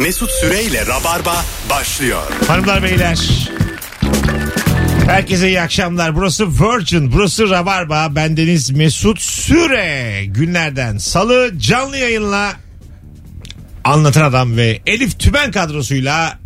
Mesut Süreyle Rabarba başlıyor. Hanımlar beyler. Herkese iyi akşamlar. Burası Virgin, burası Rabarba. Bendeniz Mesut Süre. Günlerden salı canlı yayınla Anlatan Adam ve Elif Tüben kadrosuyla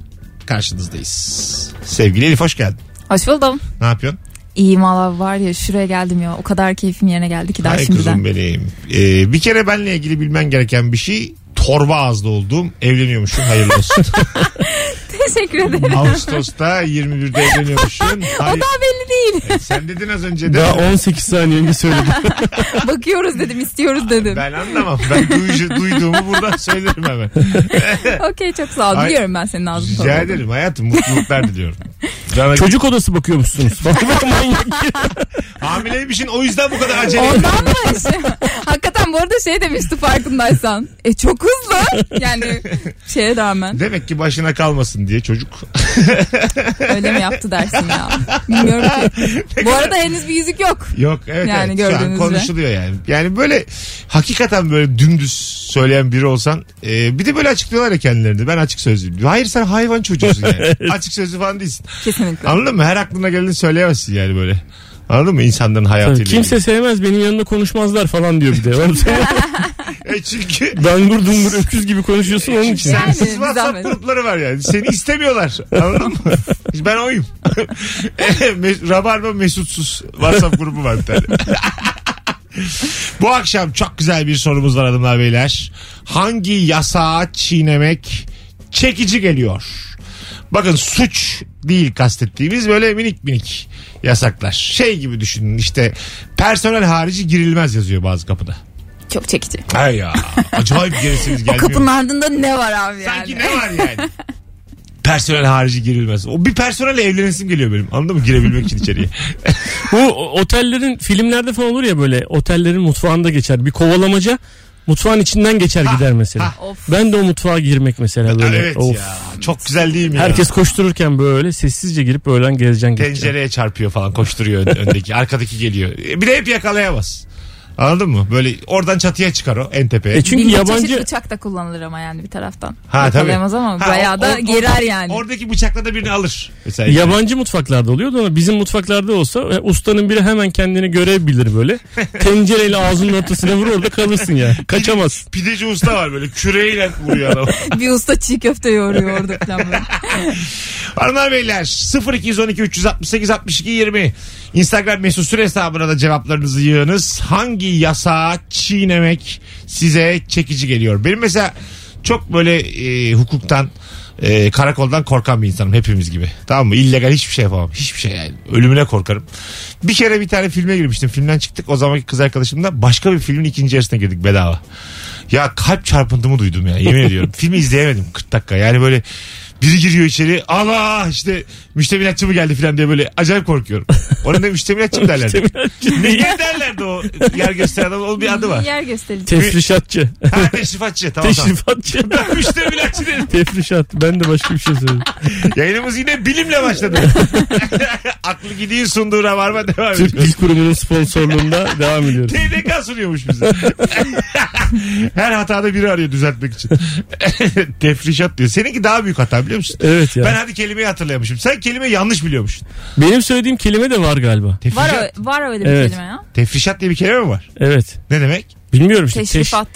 karşınızdayız. Sevgili Elif hoş geldin. Hoş buldum. Ne yapıyorsun? İyiyim valla var ya şuraya geldim ya. O kadar keyfim yerine geldi ki daha Ay şimdiden. kuzum benim. Ee, bir kere benle ilgili bilmen gereken bir şey torba ağızlı olduğum evleniyormuşum hayırlı olsun. Teşekkür ederim. Ağustos'ta 21'de evleniyormuşsun. o Hayır, daha belli değil. sen dedin az önce de. Daha 18 saniye önce söyledim. Bakıyoruz dedim istiyoruz dedim. Ben anlamam. Ben duyucu, duyduğumu buradan söylerim hemen. Okey çok sağ ol. Ay, Biliyorum ben senin ağzını Rica torba ederim hayatım. Mutluluklar diliyorum. Bana Çocuk odası bakıyormuşsunuz. Bak bak manyak. hamileymişsin o yüzden bu kadar acele ettin. Ondanmış. Hakikaten bu arada şey demişti farkındaysan. E çok hızlı. Yani şeye rağmen. Demek ki başına kalmasın diye çocuk. Öyle mi yaptı dersin ya. Bilmiyorum ki. Bu arada henüz bir yüzük yok. Yok evet Yani evet. Şu an konuşuluyor yani. Yani böyle hakikaten böyle dümdüz söyleyen biri olsan e, bir de böyle açıklıyorlar ya kendilerini. Ben açık sözlüyüm. Hayır sen hayvan çocuğusun yani. açık sözlü falan değilsin. Kesinlikle. Anladın mı? Her aklına geleni söyleyemezsin yani böyle. Anladın mı? İnsanların hayatıyla. Kimse sevmez benim yanımda konuşmazlar falan diyor bir de. Sen ilgili. E çünkü dangur dungur öküz gibi konuşuyorsun onun için. Yani, bir WhatsApp grupları var yani. Seni istemiyorlar. Anladın mı? Ben oyum. Me- Rabarba Mesutsuz WhatsApp grubu var bir tane. Bu akşam çok güzel bir sorumuz var hanımlar beyler. Hangi yasağı çiğnemek çekici geliyor? Bakın suç değil kastettiğimiz böyle minik minik yasaklar. Şey gibi düşünün işte personel harici girilmez yazıyor bazı kapıda. Çok çekici. Hay ya acayip gerisiniz O gelmiyor. kapının ardında ne var abi yani? Sanki ne var yani? Personel harici girilmez. O bir personelle evlenesim geliyor benim. Anladın mı? Girebilmek için içeriye. Bu o- otellerin filmlerde falan olur ya böyle otellerin mutfağında geçer. Bir kovalamaca mutfağın içinden geçer gider mesela. Of. Ben de o mutfağa girmek mesela böyle. evet Of. ya. Çok güzel değil mi ya? Herkes koştururken böyle sessizce girip öğlen gezeceksin. Tencereye çarpıyor falan. Koşturuyor ön- öndeki. Arkadaki geliyor. E, Bir de hep yakalayamaz. Anladın mı? Böyle oradan çatıya çıkar o en tepeye. E çünkü bir yabancı çeşit bıçak da kullanılır ama yani bir taraftan. Ha tabii. Ama Ha, bayağı o- da o- gerer yani. Oradaki bıçakla da birini alır. Mesela Yabancı mutfaklarda oluyordu ama bizim mutfaklarda olsa e, ustanın biri hemen kendini görev bilir böyle. Tencereyle ağzının ortasına vur orada kalırsın ya. Kaçamaz. Pideci usta var böyle küreğiyle vuruyor adam. bir usta çiğ köfte yoğuruyor orada falan böyle. Hanımlar beyler 0212 368 62 20 Instagram mesut süre hesabına da cevaplarınızı yığınız. Hangi yasağı çiğnemek size çekici geliyor? Benim mesela çok böyle e, hukuktan e, karakoldan korkan bir insanım hepimiz gibi. Tamam mı? İllegal hiçbir şey yapamam. Hiçbir şey yani. Ölümüne korkarım. Bir kere bir tane filme girmiştim. Filmden çıktık. O zamanki kız arkadaşımla başka bir filmin ikinci yarısına girdik bedava. Ya kalp çarpıntımı duydum ya yemin ediyorum. Filmi izleyemedim 40 dakika. Yani böyle biri giriyor içeri. Allah işte müştemilatçı mı geldi falan diye böyle acayip korkuyorum. Onun da müştemilatçı mı derlerdi? ne derlerdi o yer gösteren adam? Onun bir adı var. Yer gösterici. Tefrişatçı. Ha teşrifatçı. Tamam tamam. Teşrifatçı. Ben müştemilatçı dedim. Tefrişat. Ben de başka bir şey söyledim. Yayınımız yine bilimle başladı. Aklı gidiğin sunduğu rabarba devam Türk ediyor. Dil Kurumu'nun sponsorluğunda devam ediyoruz. TDK sunuyormuş bize. Her hatada biri arıyor düzeltmek için. Tefrişat diyor. Seninki daha büyük hata biliyor musun? Evet ya. Ben hadi kelimeyi hatırlayamışım. Sen kelimeyi yanlış biliyormuşsun. Benim söylediğim kelime de var galiba. Tefrişat. Var, ö- var öyle bir Evet. kelime ya. Tefrişat diye bir kelime mi var? Evet. Ne demek? Bilmiyorum işte. Teş- Teşrifat.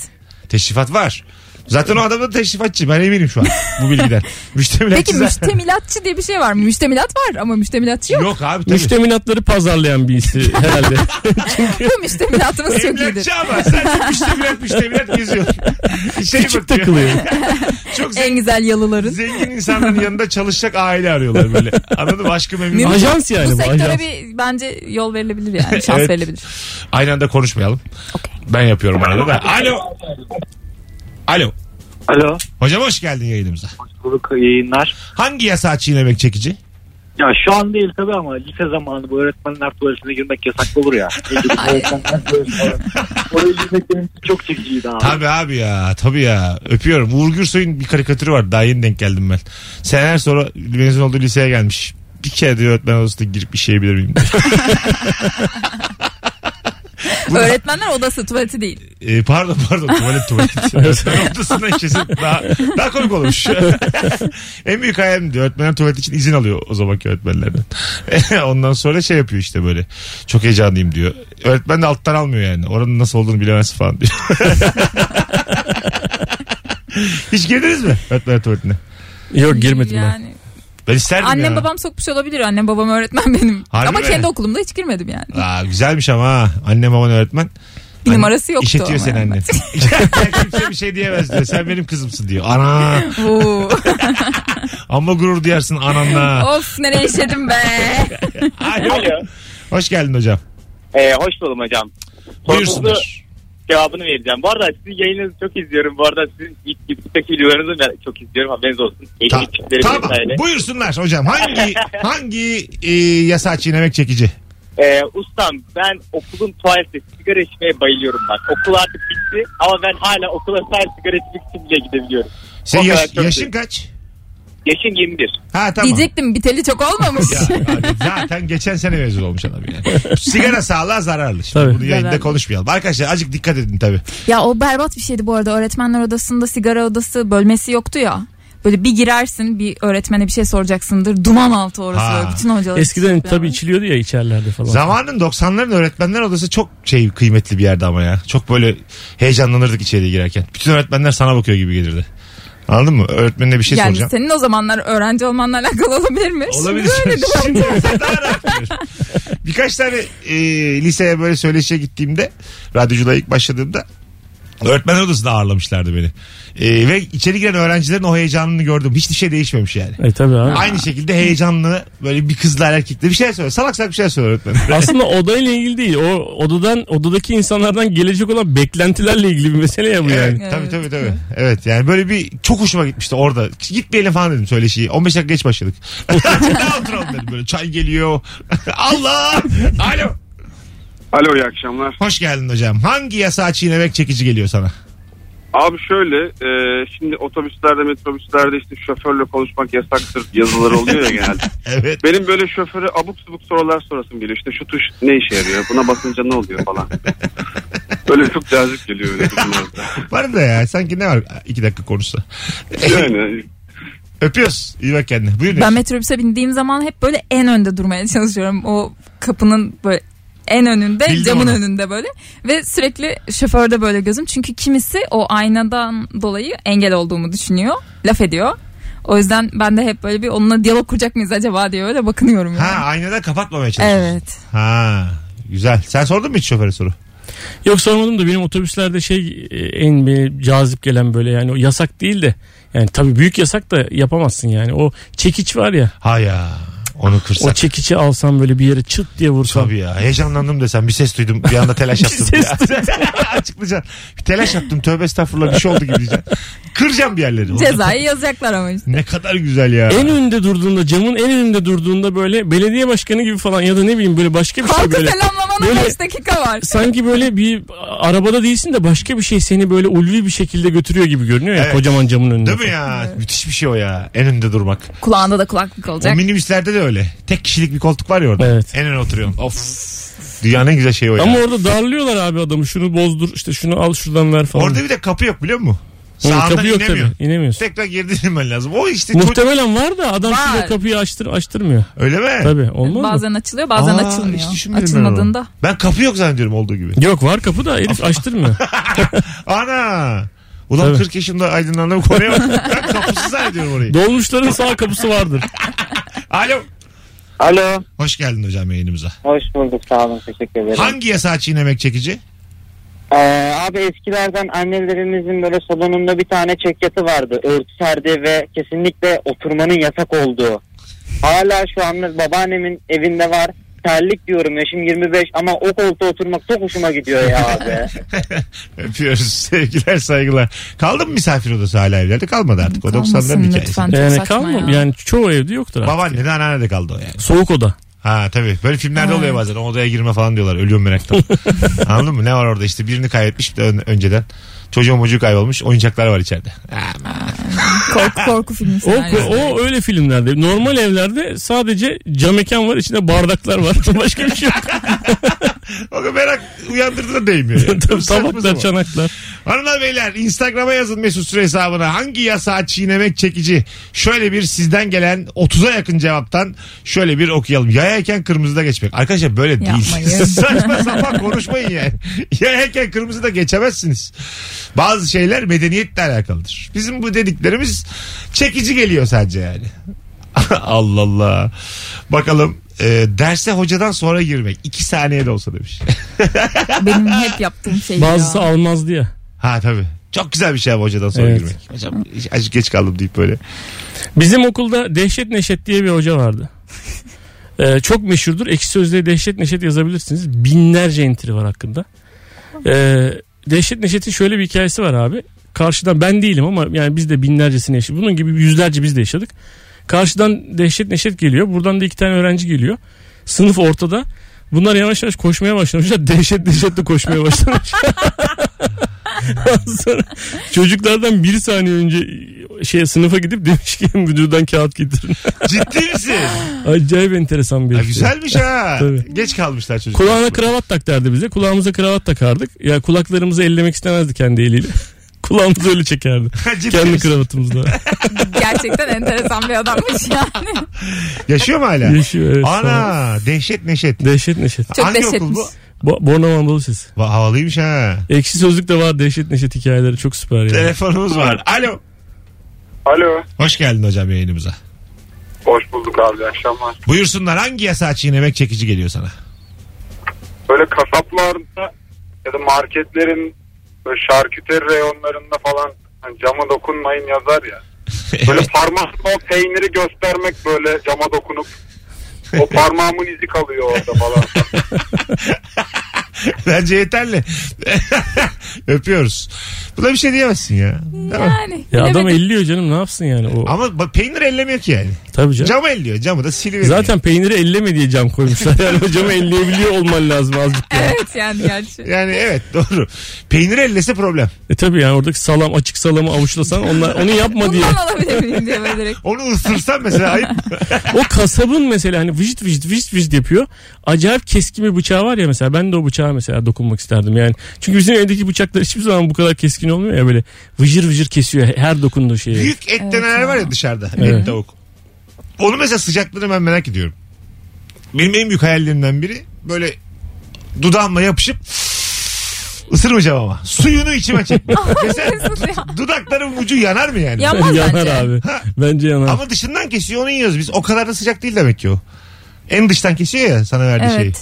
Teşrifat var. Zaten o adam da teşrifatçı. Ben eminim şu an bu bilgiden. Müştemilatçı Peki zaten- müştemilatçı diye bir şey var. Müştemilat var ama müştemilatçı yok. Yok abi tabii. Müştemilatları pazarlayan birisi herhalde. Bu müştemilatımız çok iyidir. Emlakçı ama sadece müştemilat müştemilat geziyor. Şey Küçük bakıyor. takılıyor. Çok En zengin, güzel yalıların. zengin insanların yanında çalışacak aile arıyorlar böyle. Anladın mı? Aşkı memnun. Mümkün. Ajans yani Bu bu, sektöre ajans. bir bence yol verilebilir yani. Şans Evet. verilebilir. Aynı anda konuşmayalım. Okey. Ben yapıyorum arada da. Alo. Alo. Alo. Hocam hoş geldin yayınımıza. Buruk yayınlar. Hangi yasağı çiğnemek çekici? Ya şu an değil tabii ama lise zamanı bu öğretmenler tuvaletine girmek yasaklı olur ya. öğretmenler tuvaletine. Oraya girmek benim için çok çekiciydi abi. Tabii abi ya. Tabii ya. Öpüyorum. Uğur Gürsoy'un bir karikatürü var. Daha yeni denk geldim ben. Seneler sonra mezun olduğu liseye gelmiş. Bir kere diyor öğretmen odasına girip bir şey bilir miyim? Öğretmenler odası tuvaleti değil. Ee, pardon pardon tuvalet tuvalet. Öğretmen odasında işesin daha, daha komik olmuş. en büyük hayalim diyor. Öğretmenler tuvalet için izin alıyor o zamanki öğretmenlerden. Ondan sonra şey yapıyor işte böyle. Çok heyecanlıyım diyor. Öğretmen de alttan almıyor yani. Oranın nasıl olduğunu bilemez falan diyor. Hiç girdiniz mi öğretmenler tuvaletine? Yok girmedim yani. Ben isterdim Annem ya. babam sokmuş olabilir. Annem babam öğretmen benim. Harbi ama mi? kendi okulumda hiç girmedim yani. Aa, güzelmiş ama ha. Annem baban öğretmen. Bir Anne- numarası yoktu İşetiyor ama seni yani. annen. Kimse bir şey diyemez diyor. Sen benim kızımsın diyor. Ana. Oo. Ama gurur duyarsın ananla. of nereye işedim be. Alo. Alo. Hoş geldin hocam. Ee, hoş buldum hocam. Buyursunlar. Cevabını vereceğim. Bu arada sizin yayınınızı çok izliyorum. Bu arada sizin ilk YouTube'daki videolarınızı ben çok izliyorum. Haberiniz olsun. Ta- Eğitim tipleri tamam. vesaire. Buyursunlar hocam. Hangi hangi e, yasa çiğnemek çekici? Ee, ustam ben okulun tuvalette sigara içmeye bayılıyorum bak. Okul artık bitti ama ben hala okula sadece sigara içmek için bile gidebiliyorum. Sen yaş- yaşın kaç? Yaşım 21. Ha tamam. Diyecektim biteli çok olmamış. Ya, abi zaten geçen sene mezun olmuş adam yani. Sigara sağlığa zararlı. Şimdi Tabii. bunu yayında Zararlı. konuşmayalım. Arkadaşlar azıcık dikkat edin tabii. Ya o berbat bir şeydi bu arada. Öğretmenler odasında sigara odası bölmesi yoktu ya. Böyle bir girersin bir öğretmene bir şey soracaksındır. Duman altı orası. Ha. böyle. Bütün hocalar. Eskiden tabii içiliyordu ya içerlerde falan. Zamanın 90'ların öğretmenler odası çok şey kıymetli bir yerdi ama ya. Çok böyle heyecanlanırdık içeriye girerken. Bütün öğretmenler sana bakıyor gibi gelirdi. Anladın mı? Öğretmenine bir şey yani soracağım. senin o zamanlar öğrenci olmanla alakalı olabilir mi? Olabilir. Şimdi öyle değil Şimdi daha rahat. Birkaç tane e, liseye böyle söyleşiye gittiğimde radyoculuğa ilk başladığımda öğretmen odasında ağırlamışlardı beni. E, ve içeri giren öğrencilerin o heyecanını gördüm. Hiçbir şey değişmemiş yani. E tabii abi. Aynı şekilde heyecanlı böyle bir kızla erkekle bir şey söylüyor. Salak salak bir şey söylüyor öğretmen. Aslında odayla ilgili değil. O odadan odadaki insanlardan gelecek olan beklentilerle ilgili bir mesele ya bu Evet, yani. tabii tabii tabii. Evet yani böyle bir çok hoşuma gitmişti orada. Gitmeyelim falan dedim söyleşiyi. 15 dakika geç başladık. Daha oturalım dedim böyle çay geliyor. Allah! Alo. Alo iyi akşamlar. Hoş geldin hocam. Hangi yasağı çiğnemek çekici geliyor sana? Abi şöyle e, şimdi otobüslerde metrobüslerde işte şoförle konuşmak yasaktır yazıları oluyor ya genelde. Evet. Benim böyle şoföre abuk subuk sorular sorasım geliyor. İşte şu tuş ne işe yarıyor? Buna basınca ne oluyor falan. Böyle çok cazip geliyor öyle. Var da ya sanki ne var iki dakika konuşsa. Yani Öpüyoruz. İyi bak kendine. Buyurun. Ben metrobüse bindiğim zaman hep böyle en önde durmaya çalışıyorum. O kapının böyle en önünde Bildim camın onu. önünde böyle ve sürekli şoförde böyle gözüm çünkü kimisi o aynadan dolayı engel olduğumu düşünüyor laf ediyor o yüzden ben de hep böyle bir onunla diyalog kuracak mıyız acaba diye öyle bakınıyorum yani. Ha aynadan kapatmamaya çalışıyorsun. evet Ha güzel. Sen sordun mu hiç şoföre soru? Yok sormadım da benim otobüslerde şey e, en bir cazip gelen böyle yani o yasak değil de yani tabii büyük yasak da yapamazsın yani. O çekiç var ya Ha ya onu o kırsak. çekiçi alsam böyle bir yere çıt diye vursam. Tabii ya heyecanlandım desem bir ses duydum bir anda telaş yaptım. Açıklayacaksın. Bir telaş yaptım tövbe estağfurullah bir şey oldu gibi diyeceksin. Kıracağım bir yerleri. cezayı yazacaklar ama işte. Ne kadar güzel ya. En önünde durduğunda camın en önünde durduğunda böyle belediye başkanı gibi falan ya da ne bileyim böyle başka bir şey Halkı böyle. selamlamana Böyle- 5 dakika var. Sanki böyle bir arabada değilsin de başka bir şey seni böyle ulvi bir şekilde götürüyor gibi görünüyor ya Evet. kocaman camın önünde. Değil mi ya? Müthiş bir şey o ya. En önde durmak. Kulağında da kulaklık O olacak. minibüslerde de öyle. Tek kişilik bir koltuk var ya orada. Evet. En öne oturuyorsun. Of. Dünyanın en güzel şeyi o ya. Ama orada darlıyorlar abi adamı şunu bozdur işte şunu al şuradan ver falan. Orada bir de kapı yok biliyor musun? Sağından kapı yok inemiyor. tabii inemiyorsun. Tekrar geri dinlemen lazım. O işte. Muhtemelen var da adam Var. size kapıyı açtır, açtırmıyor. Öyle mi? Tabii olmaz mı? Bazen açılıyor bazen Aa, açılmıyor. hiç düşünmedim ben onu. Açılmadığında. Ben kapı yok zannediyorum olduğu gibi. Yok var kapı da herif açtırmıyor. Ana. Ulan Tabii. 40 yaşında aydınlandım konuya bak. Ben kapısız zannediyorum orayı. Dolmuşların sağ kapısı vardır. Alo. Alo. Hoş geldin hocam yayınımıza. Hoş bulduk sağ olun teşekkür ederim. Hangi yasağı çiğnemek çekici? Ee, abi eskilerden annelerimizin böyle salonunda bir tane çekyatı vardı. Örtü serdi ve kesinlikle oturmanın yasak olduğu. Hala şu anda babaannemin evinde var. Terlik diyorum yaşım 25 ama o koltuğa oturmak çok hoşuma gidiyor ya abi. Öpüyoruz. Sevgiler saygılar. Kaldı mı misafir odası hala evlerde? Kalmadı artık. O 90'ların Kalmasın hikayesi. lütfen. Çok Yani saçma ya. yani çoğu evde yoktur artık. Babaanne de anneanne de kaldı o yani. Soğuk oda. Ha tabii. Böyle filmlerde oluyor bazen. O odaya girme falan diyorlar. Ölüyorum meraktan. Anladın mı? Ne var orada işte birini kaybetmiş bir de ön- önceden. Çocuğun çocuğu kaybolmuş. Oyuncaklar var içeride. Korku korku filmi O, senaryosu. o öyle filmlerde. Normal evlerde sadece cam mekan var içinde bardaklar var. Başka bir şey yok. O kadar merak uyandırdı da değmiyor. Yani. Tabaklar çanaklar. Hanımlar beyler Instagram'a yazın Mesut Süre hesabına. Hangi yasağı çiğnemek çekici? Şöyle bir sizden gelen 30'a yakın cevaptan şöyle bir okuyalım. Yayayken kırmızıda geçmek. Arkadaşlar böyle değil. Saçma sapan konuşmayın yani. Yayayken kırmızıda geçemezsiniz. Bazı şeyler medeniyetle alakalıdır. Bizim bu dediklerimiz çekici geliyor sadece yani. Allah Allah. Bakalım e, derse hocadan sonra girmek. iki saniye de olsa demiş. Benim hep yaptığım şey Bazısı ya. almazdı ya. Ha tabii. Çok güzel bir şey abi hocadan sonra Evet. girmek. Hocam azıcık geç kaldım deyip böyle. Bizim okulda Dehşet Neşet diye bir hoca vardı. Ee, çok meşhurdur. Ekşi Sözlüğe Dehşet Neşet yazabilirsiniz. Binlerce entry var hakkında. Ee, Dehşet Neşet'in şöyle bir hikayesi var abi. Karşıdan ben değilim ama yani biz de binlercesini yaşadık. Bunun gibi yüzlerce biz de yaşadık. Karşıdan Dehşet Neşet geliyor. Buradan da iki tane öğrenci geliyor. Sınıf ortada. Bunlar yavaş yavaş koşmaya başlamışlar. Dehşet Neşet de koşmaya başlamış. Sonra çocuklardan bir saniye önce şey sınıfa gidip demiş ki müdürden kağıt getirin. Ciddi misin? Acayip enteresan bir Ha, şey. güzelmiş ha. Tabii. Geç kalmışlar çocuklar. Kulağına kravat tak derdi bize. Kulağımıza kravat takardık. Ya kulaklarımızı ellemek istemezdi kendi eliyle. Kulağımızı öyle çekerdi. Kendi misin? kravatımızda. Gerçekten enteresan bir adammış yani. Yaşıyor mu hala? Yaşıyor evet. Ana dehşet neşet. Dehşet neşet. Çok Hangi dehşetmiş. okul bu? Bo Bornova Anadolu. Va- Havalıymış ha. Ekşi Sözlük'te var dehşet neşet hikayeleri çok süper yani. Telefonumuz var. Alo. Alo. Hoş geldin hocam yayınımıza. Hoş bulduk abi. iyi akşamlar. Buyursunlar hangi yasağı çiğnemek çekici geliyor sana? Böyle kasaplarda ya da marketlerin böyle şarküteri reyonlarında falan hani cama dokunmayın yazar ya. Böyle parmakla o peyniri göstermek böyle cama dokunup o parmağımın izi kalıyor orada falan. Bence yeterli. Öpüyoruz. Buna bir şey diyemezsin ya. Değil mi? Yani. Ya adam elliyor canım ne yapsın yani o. Ama bak, peynir ellemiyor ki yani. Tabii canım. Camı elliyor. Camı da siliveriyor. Zaten peyniri elleme diye cam koymuşlar. Yani o camı elleyebiliyor olman lazım azıcık. ya. Evet yani gerçi. Yani evet doğru. Peynir ellese problem. E tabii yani oradaki salam açık salamı avuçlasan onlar, onu yapma diye. Bundan alabilir miyim diye böyle direkt. Onu ısırsan mesela ayıp. O kasabın mesela hani vıcıt vıcıt vıcıt vıcıt yapıyor. Acayip keskin bir bıçağı var ya mesela ben de o bıçağa mesela dokunmak isterdim yani. Çünkü bizim evdeki bıçaklar hiçbir zaman bu kadar keskin olmuyor ya böyle vıcır vıcır kesiyor her dokunduğu şeyi. Büyük et deneler var ya dışarıda. Evet. Et tavuk. Onu mesela sıcaklığını ben merak ediyorum. Benim en büyük hayallerimden biri böyle dudağımla yapışıp ısırmayacağım ama. Suyunu içime çekmek. mesela Mesut ya. dudaklarım ucu yanar mı yani? Yanmaz yanar bence. abi. Ha. Bence yanar. Ama dışından kesiyor onu yiyoruz biz. O kadar da sıcak değil demek ki o. En dıştan kesiyor ya sana verdiği şeyi.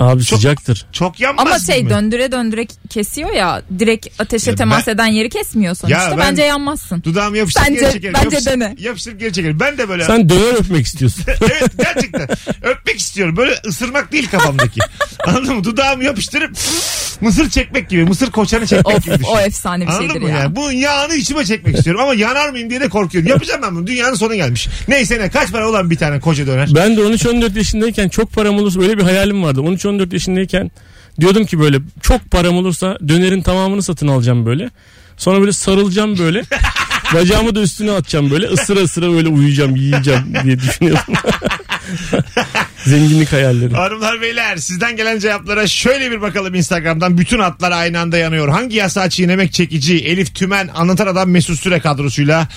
Abi Çok- sıcaktır. Çok yanmaz Ama şey mi? döndüre döndüre kesiyor ya direkt ateşe Ya temas ben- eden yeri kesmiyor sonuçta. Ya ben- Bence yanmazsın. Dudağımı yapıştırıp Bence- geri çekerim. bence yapıştırıp, dene. Yapıştırıp geri çekerim. Ben de böyle Sen döner öpmek istiyorsun. evet gerçekten. Öpmek istiyorum. Böyle ısırmak değil kafamdaki. Anladın mı? Dudağımı yapıştırıp mısır çekmek gibi. Mısır koçanı çekmek Of gibi düşün. o efsane bir Anladın şeydir mı ya. yani? Bunun yağını içime çekmek istiyorum ama yanar mıyım diye de korkuyorum. Yapacağım ben bunu. Dünyanın sonu gelmiş. Neyse ne kaç para olan bir tane koca döner. Ben de 13-14 yaşındayken çok param olursa böyle bir hayalim vardı. 13-14 yaşındayken diyordum ki böyle çok param olursa dönerin tamamını satın alacağım böyle. Sonra böyle sarılacağım böyle. Bacağımı da üstüne atacağım böyle. Isıra ısıra böyle uyuyacağım, yiyeceğim diye düşünüyordum. Zenginlik hayalleri. Hanımlar beyler sizden gelen cevaplara şöyle bir bakalım Instagram'dan. Bütün hatlar aynı anda yanıyor. Hangi yasağı çiğnemek çekici? Elif Tümen anlatan adam Mesut Süre kadrosuyla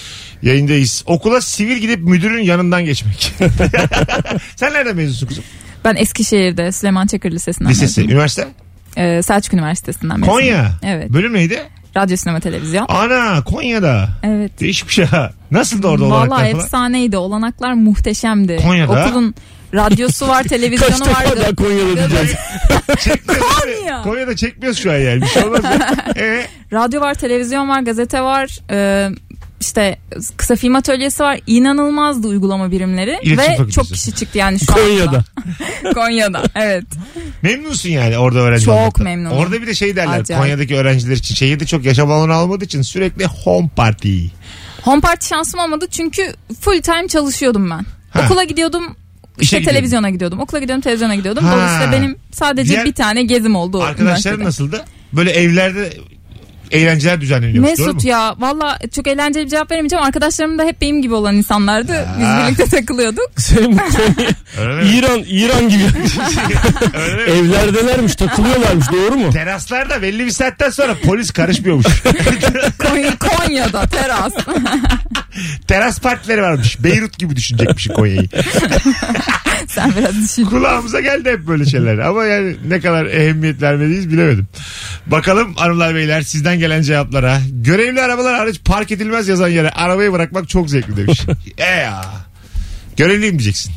yayındayız. Okula sivil gidip müdürün yanından geçmek. Sen nereden mezunsun kızım? Ben Eskişehir'de Süleyman Çakır Lisesi'nden Lisesi, mezunum. üniversite? Ee, Selçuk Üniversitesi'nden mezunum. Konya. Evet. Bölüm neydi? Radyo, sinema, televizyon. Ana Konya'da. Evet. Değişmiş ya. Nasıl da orada olanaklar Vallahi falan? efsaneydi. Olanaklar muhteşemdi. Konya'da? Okulun radyosu var, Kaç televizyonu defa vardı. daha Konya'da diyeceğiz. Çekmiyoruz? Konya. Konya'da çekmiyoruz şu an yani. Bir şey olmaz ya. Ee, Radyo var, televizyon var, gazete var. Ee, işte kısa film atölyesi var. İnanılmazdı uygulama birimleri. İletişim Ve fakültesi. çok kişi çıktı yani şu Konya'da. Konya'da. Evet. memnunsun yani orada öğrenci Çok olmaktan. memnunum. Orada bir de şey derler. Acayip. Konya'daki öğrenciler için şehirde çok yaşam alanı almadığı için sürekli home party. Home party şansım olmadı çünkü full time çalışıyordum ben. Ha. Okula gidiyordum. İşe işte gidiyordun. televizyona gidiyordum. Okula gidiyorum, televizyona gidiyordum. Ha. Dolayısıyla benim sadece Diğer- bir tane gezim oldu. o Arkadaşların üniversitede. nasıldı? Böyle evlerde eğlenceler düzenleniyor. doğru mu? Mesut ya valla çok eğlenceli bir cevap veremeyeceğim. Arkadaşlarım da hep benim gibi olan insanlardı. Biz birlikte takılıyorduk. Senin bu mi? İran İran gibi Öyle mi? evlerdelermiş takılıyorlarmış doğru mu? Teraslarda belli bir saatten sonra polis karışmıyormuş. Konya- Konya'da teras. Teras partileri varmış. Beyrut gibi düşünecekmişsin Konya'yı. Sen biraz düşün. Kulağımıza geldi hep böyle şeyler. Ama yani ne kadar ehemmiyet vermeliyiz bilemedim. Bakalım hanımlar beyler sizden gelen cevaplara. Görevli arabalar hariç park edilmez yazan yere arabayı bırakmak çok zevkli demiş. e ya. Görevliyim diyeceksin.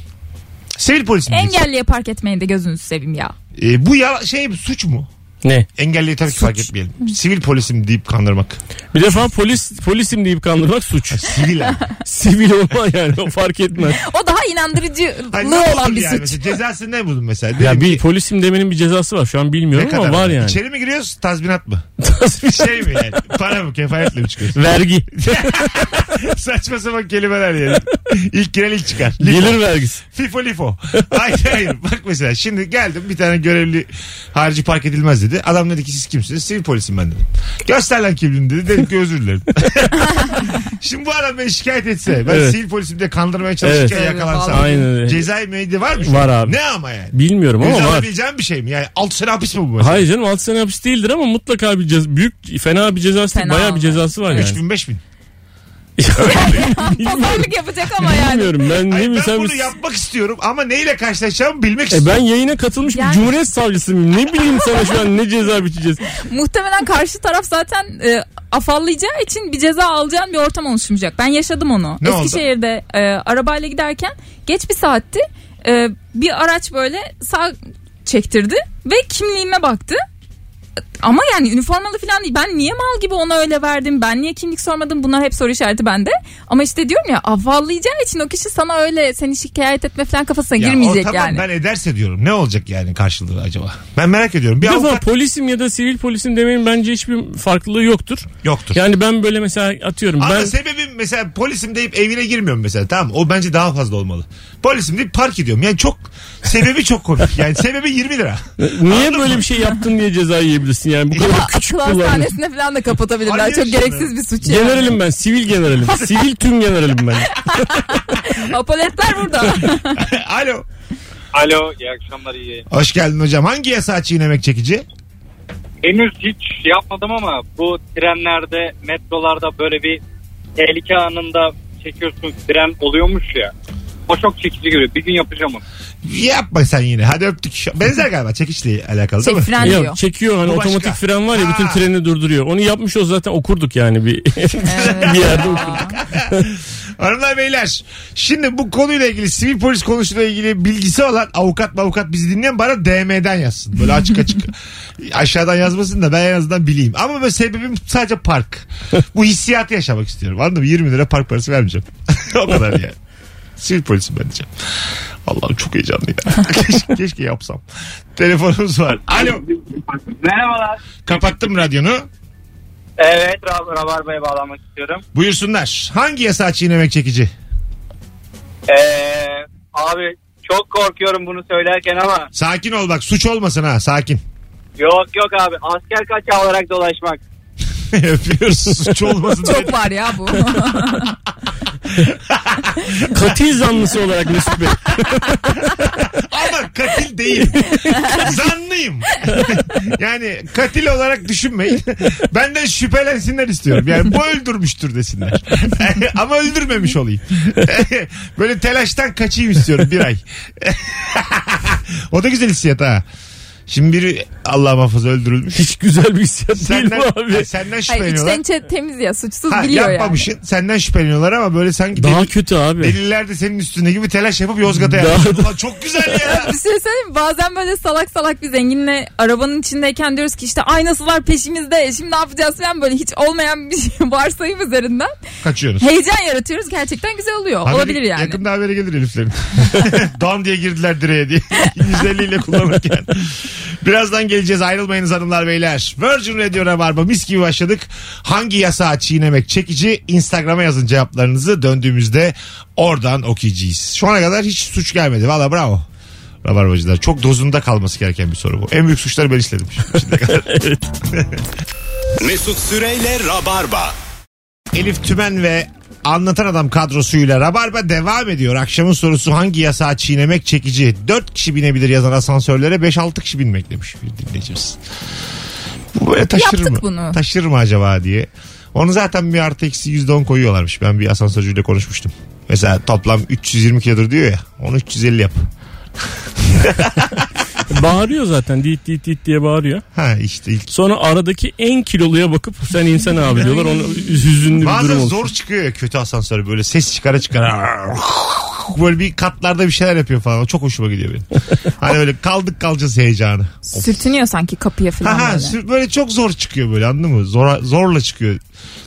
Sivil polis mi diyeceksin? Engelliye park etmeyin de gözünüzü seveyim ya. E, bu ya şey suç mu? Ne? Engelliyi tabii ki fark etmeyelim. Sivil polisim deyip kandırmak. Bir defa polis polisim deyip kandırmak suç. Sivil abi. Sivil olma yani o fark etmez. O daha inandırıcılığı Hani ne olan bir yani suç. mesela cezası ne buldun mesela? Ya Dedim bir ki, polisim demenin bir cezası var. Şu an ne bilmiyorum kadar ama var yani. İçeri mi giriyoruz tazminat mı? şey mi yani? Para mı kefayetle mi çıkıyoruz? Vergi. Saçma sapan kelimeler yani. İlk giren ilk çıkar. Lifo. Gelir vergisi. Fifo lifo. Hayır hayır. Bak mesela şimdi geldim bir tane görevli harici park edilmez dedi. Adam dedi ki siz kimsiniz? Sivil polisim ben dedim. Göster lan kimliğini dedi. Dedim ki özür dilerim. şimdi bu adam beni şikayet etse ben Evet. sivil polisim diye kandırmaya çalışırken Evet. yakalansam. Evet, Aynen öyle. Cezai müeyyide var mı? Var abi. Ne ama yani? Bilmiyorum ama var. alabileceğim bir şey mi? Yani 6 sene hapis mi bu mesela? Hayır canım 6 sene hapis değildir ama mutlaka bir ceza, büyük fena bir cezası değil. Fena Bayağı bir cezası var yani. 3000 5000. Pazarlık yapacak ama yani. Bilmiyorum ben ne Hayır, bileyim ben sen bunu yapmak istiyorum ama neyle karşılaşacağımı bilmek E istiyorum. ben yayına katılmış Yani- bir cumhuriyet savcısı mıyım? Ne bileyim sana şu an ne ceza biçeceğiz. Muhtemelen karşı taraf zaten e, afallayacağı için bir ceza alacağın bir ortam oluşmayacak. Ben yaşadım onu. Ne oldu? Eskişehir'de e, arabayla giderken geç bir saatti. E, bir araç böyle sağ çektirdi ve kimliğime baktı. Ama yani üniformalı falan değil. Ben niye mal gibi ona öyle verdim? Ben niye kimlik sormadım? Bunlar hep soru işareti bende. Ama işte diyorum ya afallayacağı için o kişi sana öyle seni şikayet etme falan kafasına Ya girmeyecek o tamam yani. ben ederse diyorum. Ne olacak yani karşılığı acaba? Ben merak ediyorum. Bir Bir defa avukat polisim ya da sivil polisim demenin bence hiçbir farklılığı yoktur. yoktur. Yani ben böyle mesela atıyorum Ama ben sebebim mesela polisim deyip evine girmiyorum mesela tamam mı? O bence daha fazla olmalı. Polisim deyip park ediyorum. Yani çok sebebi çok komik. Yani sebebi 20 lira. niye Anladın böyle mı? bir şey yaptın diye ceza yiyebilirsin yani bu kadar Ama küçük akıl hastanesine falan da kapatabilirler. Hayır Çok canım. gereksiz bir suç yani. Generalim ben sivil generalim. sivil tüm generalim ben. Apoletler burada. Alo. Alo iyi akşamlar iyi. Hoş geldin hocam. Hangi yasağı çiğnemek çekici? Henüz hiç yapmadım ama bu trenlerde metrolarda böyle bir tehlike anında çekiyorsun fren oluyormuş ya. O çok çekici geliyor. Bir gün yapacağım onu. Yapma sen yine. Hadi öptük. Benzer galiba çekiçle alakalı değil mi? fren diyor. Yok çekiyor hani Bu başka. otomatik fren var ya bütün Ha. treni durduruyor. Onu yapmış o zaten okurduk yani bir bir yerde okurduk. Hanımlar beyler şimdi bu konuyla ilgili sivil polis konusuyla ilgili bilgisi olan avukat avukat bizi dinleyen bana DM'den yazsın. Böyle açık açık aşağıdan yazmasın da ben en azından bileyim. Ama böyle sebebim sadece park. Bu hissiyatı yaşamak istiyorum. Anladın mı? 20 lira park parası vermeyeceğim. o kadar yani. Sivil polisim ben diyeceğim. Allah'ım çok heyecanlı ya. keşke, keşke yapsam. Telefonumuz var. Alo. Merhabalar. Kapattım radyonu. Evet Rab- Rabarba'ya bağlanmak istiyorum. Buyursunlar. Hangi yasağı çiğnemek çekici? Ee, abi çok korkuyorum bunu söylerken ama Sakin ol bak suç olmasın ha sakin. yok yok abi asker kaçağı olarak dolaşmak. Öpüyoruz suç olmasın. Çok var ya bu. Katil zanlısı olarak Mesut Bey. Ama katil değil. Zanlıyım. yani katil olarak düşünmeyin. Benden şüphelensinler istiyorum. Yani bu öldürmüştür desinler. Ama öldürmemiş olayım. Böyle telaştan kaçayım istiyorum bir ay. o da güzel hissiyat ha. Şimdi biri Allah muhafaza öldürülmüş. Hiç güzel bir hissiyat değil Senden, bu abi. Ha, senden Hayır şüpheleniyorlar. içten içe temiz ya suçsuz Ha, biliyor yani. yapmamışsın. Senden şüpheleniyorlar ama böyle sanki Daha delil- kötü abi. deliller de senin üstünde gibi telaş yapıp Yozgat'a Daha-. Ulan çok güzel ya. Bir şey söyleyeyim mi? Bazen böyle salak salak bir zenginle arabanın içindeyken diyoruz ki işte aynasılar peşimizde şimdi ne yapacağız falan böyle hiç olmayan bir şey varsayım üzerinden Kaçıyoruz. heyecan yaratıyoruz. Gerçekten güzel oluyor. Haberi- Olabilir yani. Yakında haberi gelir heriflerin. Don diye girdiler direğe diye. 150 ile kullanırken. Birazdan geleceğiz ayrılmayınız hanımlar beyler. Virgin Radio Rabarba mis gibi başladık. Hangi yasağı çiğnemek çekici? Instagram'a yazın cevaplarınızı döndüğümüzde oradan okuyacağız. Şu ana kadar hiç suç gelmedi. Valla bravo. Rabarbacılar. Çok dozunda kalması gereken bir soru bu. En büyük suçları ben işledim. Kadar. Mesut Süreyle Rabarba. Elif Tümen ve Anlatan Adam kadrosuyla Rabarba devam ediyor. Akşamın sorusu hangi yasağı çiğnemek çekici? 4 kişi binebilir yazan asansörlere 5-6 kişi binmek demiş bir dinleyicimiz. Bu böyle taşırır Yaptık mı? bunu. Taşırır mı acaba diye. Onu zaten bir artı eksi %10 koyuyorlarmış. Ben bir asansörcüyle konuşmuştum. Mesela toplam 320 kilodur diyor ya. Onu 350 yap. Bağırıyor zaten dit dit dit diye bağırıyor. Ha işte ilk. Sonra aradaki en kiloluya bakıp sen insan abi diyorlar. Onu hüzünlü bir Bazen durum zor oluşuyor. çıkıyor ya kötü asansör böyle ses çıkara çıkara. Böyle bir katlarda bir şeyler yapıyor falan. O çok hoşuma gidiyor benim. Hani öyle kaldık kalacağız heyecanı. Of. Sürtünüyor sanki kapıya falan Ha, ha, böyle. sür- böyle çok zor çıkıyor böyle anladın mı? Zora, zorla çıkıyor.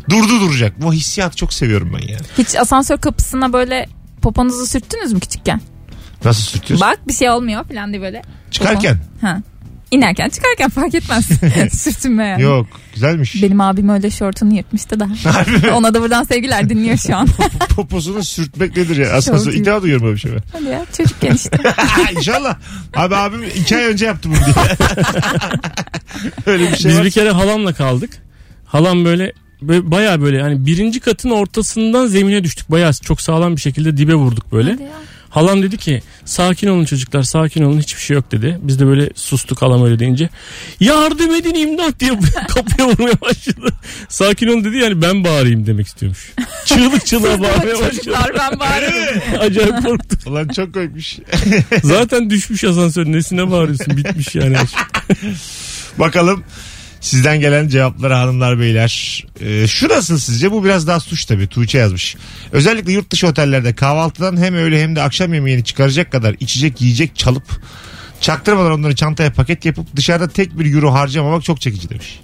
Durdu duracak. Bu hissiyatı çok seviyorum ben yani. Hiç asansör kapısına böyle poponuzu sürttünüz mü küçükken? Nasıl sürtüyorsun? Bak bir şey olmuyor falan diye böyle. Çıkarken. Ha. İnerken çıkarken fark etmez. Sürtünme yani. Yok güzelmiş. Benim abim öyle şortunu yırtmıştı da. Ona da buradan sevgiler dinliyor şu an. Poposunu sürtmek nedir ya? Asansör. Çok İlk defa duyuyorum böyle bir şey ben. Hadi ya çocukken işte. İnşallah. Abi abim iki ay önce yaptı bunu diye. Öyle bir şey Biz var. bir kere halamla kaldık. Halam böyle, böyle baya böyle hani birinci katın ortasından zemine düştük. Baya çok sağlam bir şekilde dibe vurduk böyle. Hadi ya. Halam dedi ki sakin olun çocuklar sakin olun hiçbir şey yok dedi. Biz de böyle sustuk halam öyle deyince. Yardım edin imdat diye kapıya vurmaya başladı. Sakin olun dedi yani ben bağırayım demek istiyormuş. Çığlık çığlığa bağırmaya başladı. Çocuklar ben bağırırım. Acayip korktum. Ulan çok koymuş. Zaten düşmüş asansör nesine bağırıyorsun bitmiş yani. Bakalım sizden gelen cevapları hanımlar beyler. Ee, şu nasıl sizce? Bu biraz daha suç tabii. Tuğçe yazmış. Özellikle yurt dışı otellerde kahvaltıdan hem öğle hem de akşam yemeğini çıkaracak kadar içecek yiyecek çalıp çaktırmadan onları çantaya paket yapıp dışarıda tek bir euro harcamamak çok çekici demiş.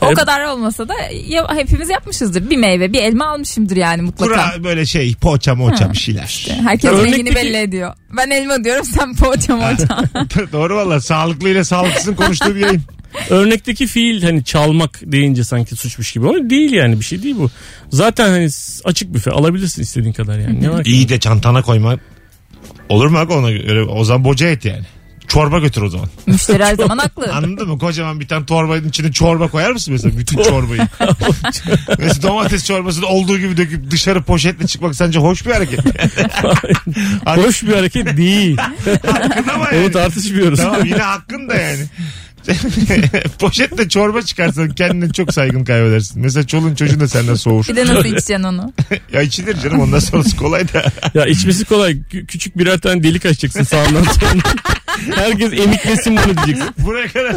O kadar olmasa da ya, hepimiz yapmışızdır. Bir meyve bir elma almışımdır yani mutlaka. Kura böyle şey poğaça moğaça bir şeyler. Herkes Örnekteki- rengini belli ediyor. Ben elma diyorum sen poğaça moğaça. Doğru valla sağlıklı ile sağlıksızın konuştuğu bir yayın. Örnekteki fiil hani çalmak deyince sanki suçmuş gibi ama değil yani bir şey değil bu. Zaten hani açık büfe alabilirsin istediğin kadar yani. Ne var ki? İyi de çantana koyma. Olur mu aga ona göre? O zaman boca et yani. Çorba götür o zaman. Müşteri her zaman haklı. Anladın mı? Kocaman bir tane torbanın içine çorba koyar mısın mesela? Bütün çorbayı. mesela domates çorbasını olduğu gibi döküp dışarı poşetle çıkmak sence hoş bir hareket. mi? Hoş bir hareket değil. Hakkın ama yani. Onu tartışmıyoruz. Tamam yine hakkın da yani. Poşetle çorba çıkarsan kendine çok saygın kaybedersin. Mesela çoluğun çocuğun da senden soğur. Bir de nasıl içeceksin onu? ya içilir canım ondan sonrası kolay da. Ya içmesi kolay. Kü- küçük birer tane delik açacaksın sağından solundan. Herkes emiklesin bunu diyeceksin. Buraya kadar.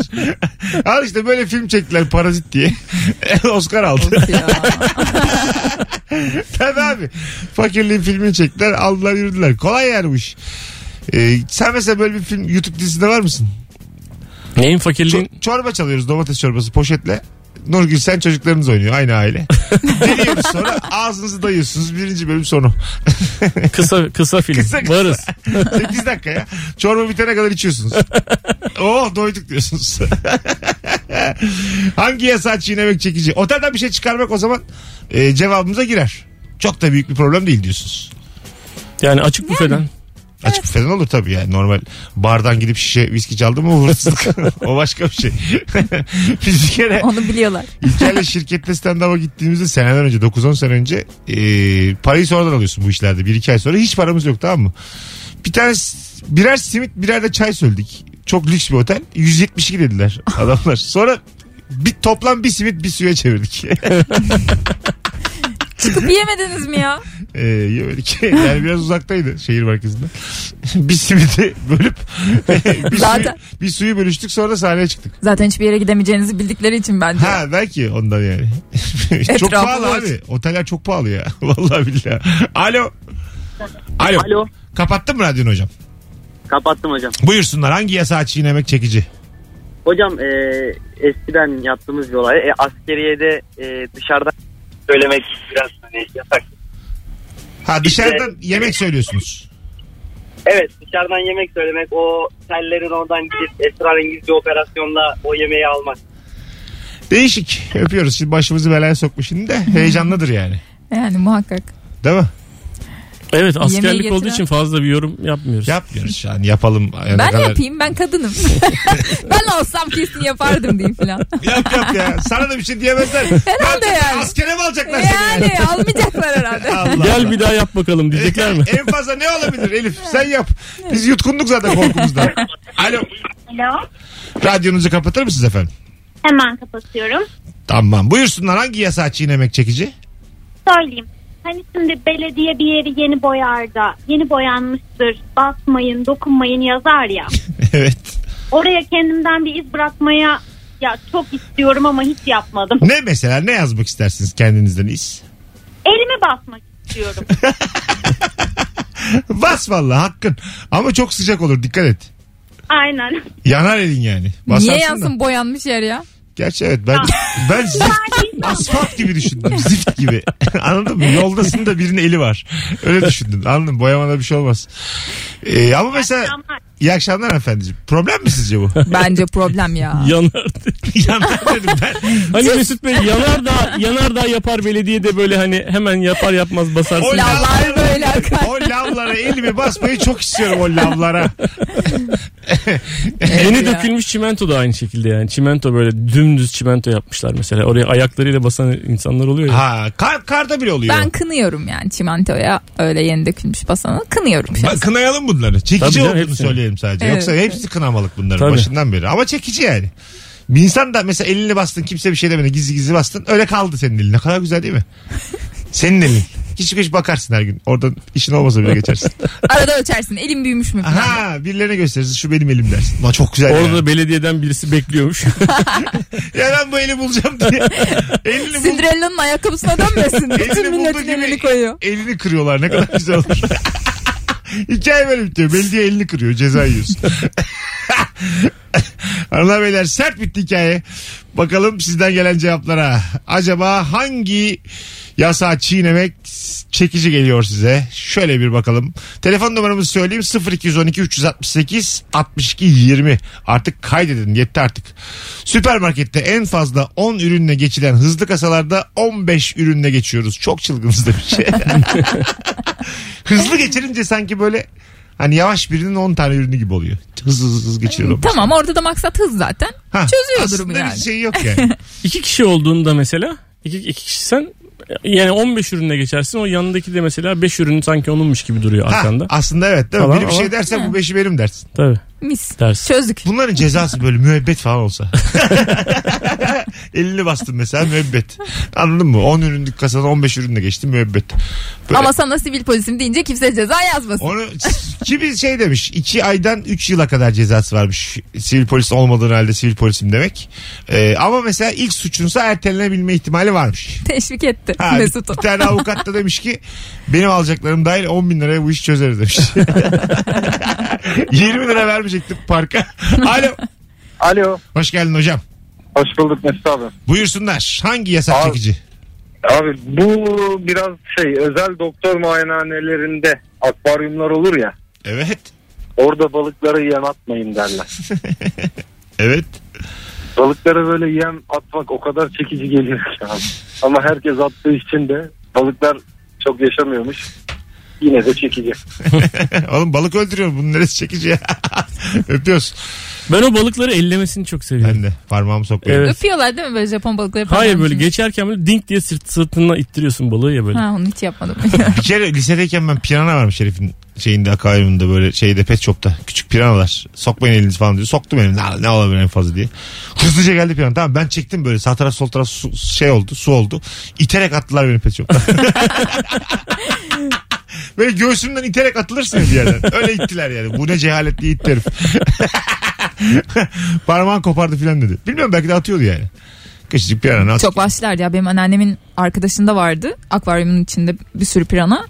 Al işte böyle film çektiler Parazit diye. Oscar aldı. Ya. Tabii abi. Fakirliğin filmini çektiler aldılar yürüdüler. Kolay yani bu iş. Ee, sen mesela böyle bir film YouTube dizisinde var mısın? Neyin fakirliğin? Ço- çorba çalıyoruz domates çorbası poşetle. Nurgül sen çocuklarınız oynuyor aynı aile. Deniyoruz sonra ağzınızı dayıyorsunuz birinci bölüm sonu. Kısa kısa film. Kısa kısa. Varız. 8 dakika ya. Çorba bitene kadar içiyorsunuz. oh doyduk diyorsunuz. Hangi yasağı çiğnemek çekici? Otelden bir şey çıkarmak o zaman e, cevabımıza girer. Çok da büyük bir problem değil diyorsunuz. Yani açık büfeden. Açık büfeden olur tabii yani normal bardan gidip şişe viski çaldı mı hırsızlık. o başka bir şey. Biz bir kere Onu biliyorlar. İlker'le şirkette stand-up'a gittiğimizde seneler önce 9-10 sene önce e, parayı sonradan alıyorsun bu işlerde. 1-2 ay sonra hiç paramız yok tamam mı? Bir tane birer simit birer de çay söyledik. Çok lüks bir otel. 172 dediler adamlar. Sonra bir toplam bir simit bir suya çevirdik. Çıkıp yemediniz mi ya? E, yemedik. Yani biraz uzaktaydı şehir merkezinde. bir simidi bölüp bir, Zaten- suyu, bir suyu bölüştük sonra sahneye çıktık. Zaten hiçbir yere gidemeyeceğinizi bildikleri için bence. Ha belki ondan yani. çok Etrafı pahalı boş. abi. Oteller çok pahalı ya. Vallahi billahi. Alo. Alo. Alo. Kapattın mı radyonu hocam? Kapattım hocam. Buyursunlar. Hangi yasağı çiğnemek çekici? Hocam e, eskiden yaptığımız bir olay. E, askeriyede e, dışarıdan söylemek biraz hani yasak. Ha dışarıdan yemek söylüyorsunuz. Evet dışarıdan yemek söylemek o tellerin oradan gidip esrarengiz bir operasyonla o yemeği almak. Değişik. Öpüyoruz. Şimdi başımızı belaya sokmuş şimdi de heyecanlıdır yani. Yani muhakkak. Değil mi? Evet askerlik olduğu için fazla bir yorum yapmıyoruz. Yapmıyoruz şu an yapalım. Yani Ben kadar- yapayım ben kadınım. ben olsam kesin yapardım diyeyim falan. Yap yap ya. Sana da bir şey diyemezler. Herhalde yani. Askere mi alacaklar seni? Yani almayacaklar herhalde. Allah Gel Allah. bir daha yap bakalım diyecekler mi? en fazla ne olabilir Elif? Sen yap. Biz yutkunduk zaten korkumuzdan. Alo. Alo. Radyonuzu kapatır mısınız efendim? Hemen kapatıyorum. Tamam. Buyursunlar hangi yasağı çiğnemek çekici? Söyleyeyim. Hani şimdi belediye bir yeri yeni boyar da yeni boyanmıştır basmayın dokunmayın yazar ya. evet. Oraya kendimden bir iz bırakmaya ya çok istiyorum ama hiç yapmadım. Ne mesela ne yazmak istersiniz kendinizden iz? Elimi basmak istiyorum. Bas valla hakkın. Ama çok sıcak olur dikkat et. Aynen. Yanar elin yani. Basarsın Niye da. yansın boyanmış yer ya? Gerçi evet ben ben zift, asfalt gibi düşündüm. Zift gibi. Anladın mı? Yoldasın da birinin eli var. Öyle düşündüm. Anladın mı? Boyamada bir şey olmaz. Ee, ama mesela. İyi akşamlar efendiciğim. Problem mi sizce bu? Bence problem ya. Yanar. Yanar dedim ben. Hani Mesut Bey yanar da yanar da yapar belediye de böyle hani hemen yapar yapmaz basarsın. O Lavlar böyle akar. O lavlara elimi basmayı çok istiyorum o lavlara. Yeni ya. dökülmüş çimento da aynı şekilde yani. Çimento böyle dümdüz çimento yapmışlar mesela. Oraya ayaklarıyla basan insanlar oluyor ya. Ha kar, karda bile oluyor. Ben kınıyorum yani çimentoya öyle yeni dökülmüş basanı. Kınıyorum şahsen. kınayalım bunları. Çekici olduğunu hepsini. Söyleyelim sadece. Evet, Yoksa hepsi kınamalık bunların Tabii. başından beri. Ama çekici yani. Bir insan da mesela elini bastın kimse bir şey demedi gizli gizli bastın öyle kaldı senin elin. Ne kadar güzel değil mi? Senin elin. Hiç hiç bakarsın her gün. Oradan işin olmasa bile geçersin. Arada ölçersin elim büyümüş mü falan. ha birilerine gösterirsin şu benim elim dersin. Lan çok güzel Orada ya. belediyeden birisi bekliyormuş. ya ben bu eli bulacağım diye. elini bul. Cinderella'nın ayakkabısına dönmesin. Elini Bütün bulduğu milletin gibi elini koyuyor. elini kırıyorlar. Ne kadar güzel olur. Hikaye böyle bitiyor. Belediye elini kırıyor. Ceza yiyorsun. Hanımlar beyler sert bitti hikaye. Bakalım sizden gelen cevaplara. Acaba hangi yasağı çiğnemek çekici geliyor size? Şöyle bir bakalım. Telefon numaramızı söyleyeyim 0212 368 62 20. Artık kaydedin yetti artık. Süpermarkette en fazla 10 ürünle geçilen hızlı kasalarda 15 ürünle geçiyoruz. Çok çılgınız da bir şey. hızlı geçirince sanki böyle hani yavaş birinin 10 tane ürünü gibi oluyor. Hızlı hızlı hızlı geçiriyorum. Tamam orada da maksat hız zaten. Ha, Çözüyor aslında durumu yani. bir şey yok yani. iki kişi olduğunda mesela iki, iki kişi sen yani 15 ürünle geçersin o yanındaki de mesela 5 ürün sanki onunmuş gibi duruyor ha, arkanda. aslında evet değil mi? Falan Biri bir ama- şey derse bu beşi benim dersin. Tabii Mis. dersin. Çözdük. Bunların cezası böyle müebbet falan olsa. Elini bastın mesela müebbet. Anladın mı? 10 ürünlük kasadan 15 ürünle geçti müebbet. Böyle- Ama sana sivil polisim deyince kimse ceza yazmasın. Onu kimi şey demiş 2 aydan 3 yıla kadar cezası varmış. Sivil polis olmadığın halde sivil polisim demek. Ee, ama mesela ilk suçunsa ertelenebilme ihtimali varmış. Teşvik etti Ha, bir, Mesut'u. bir tane avukat da demiş ki benim alacaklarım dahil 10 bin liraya bu işi çözeriz demiş. 20 lira vermeyecektim parka. Alo. Alo. Hoş geldin hocam. Hoş bulduk Mesut abi. Buyursunlar. Hangi yasak Abi- çekici? Abi bu biraz şey özel doktor muayenehanelerinde akvaryumlar olur ya. Evet. Orada balıkları yem atmayın derler. Evet. Balıkları böyle yem atmak o kadar çekici geliyor ki abi. Ama herkes attığı için de balıklar çok yaşamıyormuş. Yine de çekici. Oğlum balık öldürüyor. Bunun neresi çekici ya? Öpüyoruz. Ben o balıkları ellemesini çok seviyorum. Ben de parmağımı sokmayayım. Evet. Öpüyorlar değil mi böyle Japon balıkları? Hayır böyle Şimdi. geçerken böyle dink diye sırt, sırtına ittiriyorsun balığı ya böyle. Ha onu hiç yapmadım. Bir kere lisedeyken ben pirana varmış herifin şeyinde akvaryumunda böyle şeyde pet shop'ta. Küçük piranalar. Sokmayın elinizi falan diyor. Soktum elini. Ne, ne olabilir en fazla diye. Hızlıca geldi pirana. Tamam ben çektim böyle. Sağ taraf sol taraf su, şey oldu. Su oldu. İterek attılar beni pet shop'ta. Böyle göğsümden iterek atılırsın bir yerden. Öyle ittiler yani. Bu ne cehaletli itti herif. Parmağın kopardı filan dedi. Bilmiyorum belki de atıyordu yani. Küçücük pirana. Çok başlar ya benim anneannemin arkadaşında vardı akvaryumun içinde bir sürü pirana.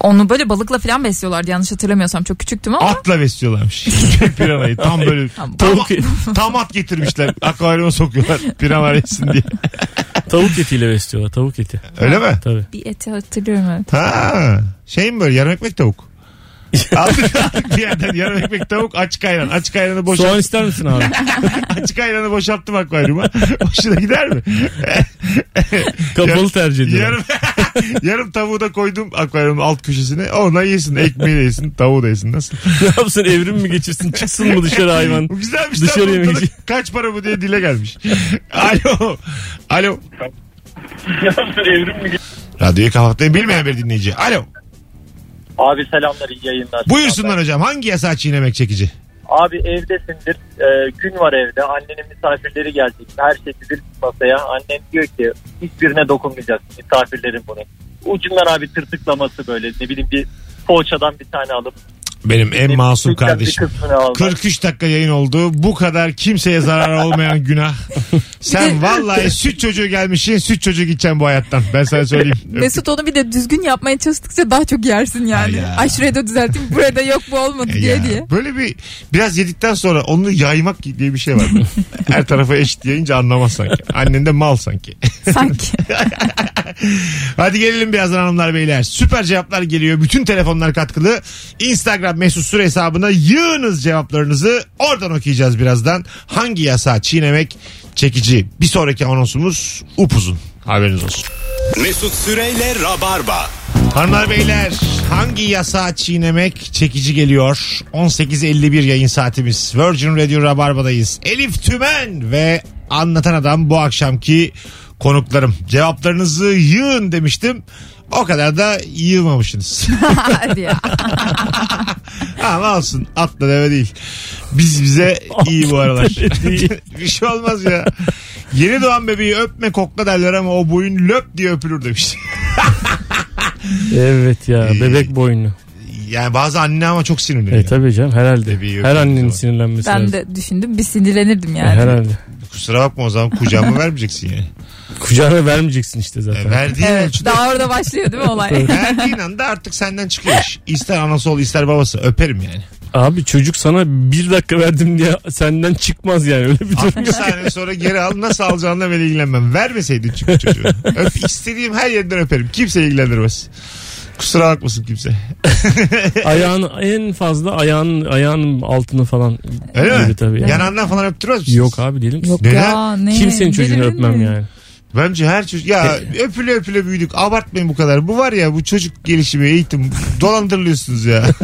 Onu böyle balıkla falan besliyorlardı yanlış hatırlamıyorsam çok küçüktüm ama. Atla besliyorlarmış. Piranayı tam böyle tam, Tavuk, tam at getirmişler. Akvaryuma sokuyorlar pirana yesin diye. tavuk etiyle besliyorlar tavuk eti. Öyle mi? Tabii. Bir eti hatırlıyorum evet. Ha, şey mi böyle yarım ekmek tavuk? aldık aldık bir yerden yarım ekmek tavuk açık ayran. Açık ayranı Soğan boşalt. ister misin abi? açık ayranı boşalttım akvaryuma. Hoşuna gider mi? Kapalı tercih ediyorum. Yarım, Yarım tavuğu da koydum akvaryumun alt köşesine. Ona yesin. Ekmeği de yesin. Tavuğu da yesin. Nasıl? ne yapsın evrim mi geçirsin çıksın mı dışarı hayvan? Bu güzelmiş. Dışarı Dışarı yemek için. Kaç para bu diye dile gelmiş. Alo. Alo. Radyoyu kapatmayı bilmeyen bir dinleyici. Alo. Abi selamlar iyi yayınlar. Buyursunlar hocam. Hangi yasağı çiğnemek çekici? Abi evdesindir. Ee, gün var evde. Annenin misafirleri gelecek. Her şey dizilmiş masaya. Annem diyor ki hiçbirine dokunmayacaksın misafirlerin bunu. Ucundan abi tırtıklaması böyle ne bileyim bir poğaçadan bir tane alıp Benim en bir- masum bir- kardeşim. Bir kısmını almak. 43 dakika yayın oldu. Bu kadar kimseye zarar olmayan günah. Sen vallahi süt çocuğu gelmişsin süt çocuğu gideceksin bu hayattan. Ben sana söyleyeyim. Mesut onu bir de düzgün yapmaya çalıştıkça daha çok yersin yani. Ay ya. Ay şuraya da düzelteyim buraya da yok bu olmadı diye ya, diye. Böyle bir biraz yedikten sonra onu yaymak diye bir şey var. Her tarafa eşit yayınca anlamaz sanki. Annen de mal sanki. Sanki. Hadi gelelim birazdan hanımlar beyler. Süper cevaplar geliyor. Bütün telefonlar katkılı. Instagram mesut süre hesabına yığınız cevaplarınızı. Oradan okuyacağız birazdan. Hangi yasa çiğnemek çekici? Bir sonraki anonsumuz upuzun. Haberiniz olsun. Mesut Süreyle Rabarba. Hanımlar beyler hangi yasa çiğnemek çekici geliyor? 18.51 yayın saatimiz. Virgin Radio Rabarba'dayız. Elif Tümen ve Anlatan Adam bu akşamki konuklarım. Cevaplarınızı yığın demiştim. O kadar da yığmamışsınız. Hadi ya. Ama olsun atla deve değil. Biz bize iyi bu aralar. bir şey olmaz ya. Yeni doğan bebeği öpme kokla derler ama o boyun löp diye öpülür demiş. Evet ya bebek boynu. Yani bazı anne ama çok sinirleniyor. E tabii canım herhalde. Bebeği Her öpüyor annenin zaman. sinirlenmesi Ben lazım. de düşündüm bir sinirlenirdim E, yani. Herhalde. Kusura bakma o zaman kucağıma vermeyeceksin yani. Kucağına vermeyeceksin işte E, zaten. verdiğin Evet ölçüde daha orada başlıyor değil mi olay? verdiğin anda artık senden çıkıyor iş. İster anası ol ister babası öperim yani. Abi çocuk sana bir dakika verdim diye senden çıkmaz yani öyle bir durum 60 yok. saniye sonra geri al nasıl alacağınla ben ilgilenmem. Vermeseydin çünkü çocuğu. Öp, istediğim her yerden öperim. Kimse ilgilendirmez. Kusura bakmasın kimse. Ayağını en fazla ayağın ayağının altını falan. Öyle gibi mi? Tabii. Yani. Yanağından falan öptürmez misiniz? Yok abi değilim. Yok Neden? ya ne? Kimsenin çocuğunu Delirdin öpmem mi? yani. Bence her çocuk ya öpüle öpüle büyüdük abartmayın bu kadar. Bu var ya bu çocuk gelişimi eğitim dolandırılıyorsunuz ya.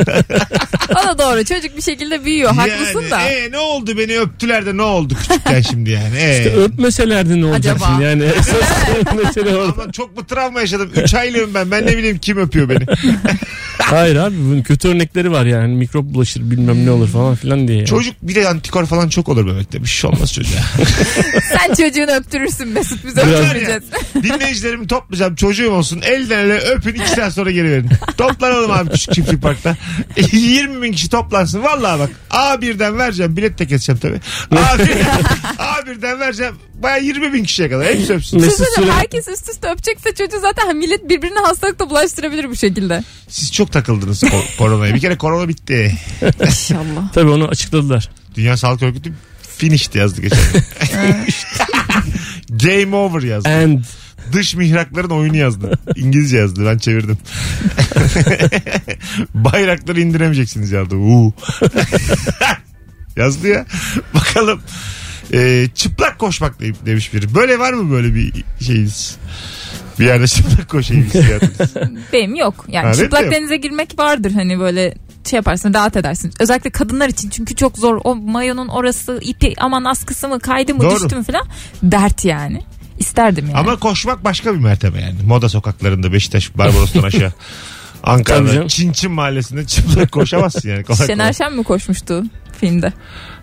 O da doğru çocuk bir şekilde büyüyor haklısın yani, da. E, ne oldu beni öptüler de ne oldu küçükken şimdi yani. E. İşte öpmeselerdi ne olacaksın Acaba? yani esas mesele orada. Ama çok mu travma yaşadım? 3 aylığım ben. Ben ne bileyim kim öpüyor beni. Hayır abi bunun kötü örnekleri var yani mikrop bulaşır bilmem ne olur falan filan diye. Yani. Çocuk bir de antikor falan çok olur bebekte. Bir şey olmaz çocuğa. Sen çocuğunu öptürürsün Mesut biz öptüreceğiz. Dinleyicilerimi toplayacağım. Çocuğum olsun. Elden ele öpün. 2 saat sonra geri verin. Toplanalım abi küçük çiftlik parkta. 20 bin kişi toplansın. Vallahi bak. A1'den vereceğim. Bilet de keseceğim tabii. A1, A1'den vereceğim. Baya 20 bin kişiye kadar. Hepsi öpsün. Mesut Süre herkes üst üste öpecekse çocuğu zaten millet birbirine hastalıkla bulaştırabilir bu şekilde. Siz çok takıldınız ko- koronaya. Bir kere korona bitti. İnşallah. tabii onu açıkladılar. Dünya Sağlık Örgütü finished yazdı geçen. Game over yazdı. And Dış mihrakların oyunu yazdı. İngilizce yazdı. Ben çevirdim. Bayrakları indiremeyeceksiniz yazdı. Uu. yazdı ya. Bakalım. Ee, çıplak koşmak de- demiş biri. Böyle var mı böyle bir şeyiniz? Bir yerde çıplak koşayım hissiyatınız. Benim yok. Yani Ha, benim de çıplak yok. denize girmek vardır hani böyle şey yaparsın rahat edersin. Özellikle kadınlar için çünkü çok zor. O mayonun orası ipi aman askısı mı kaydı mı Doğru. düştü mü falan. Dert yani. İsterdim yani. Ama koşmak başka bir mertebe yani. Moda sokaklarında Beşiktaş Barbaros'tan aşağı. Tabii Ankara'da canım. Çin Çin mahallesinde çıplak koşamazsın yani. Kolay kolay. Şener Şen mi koşmuştu filmde?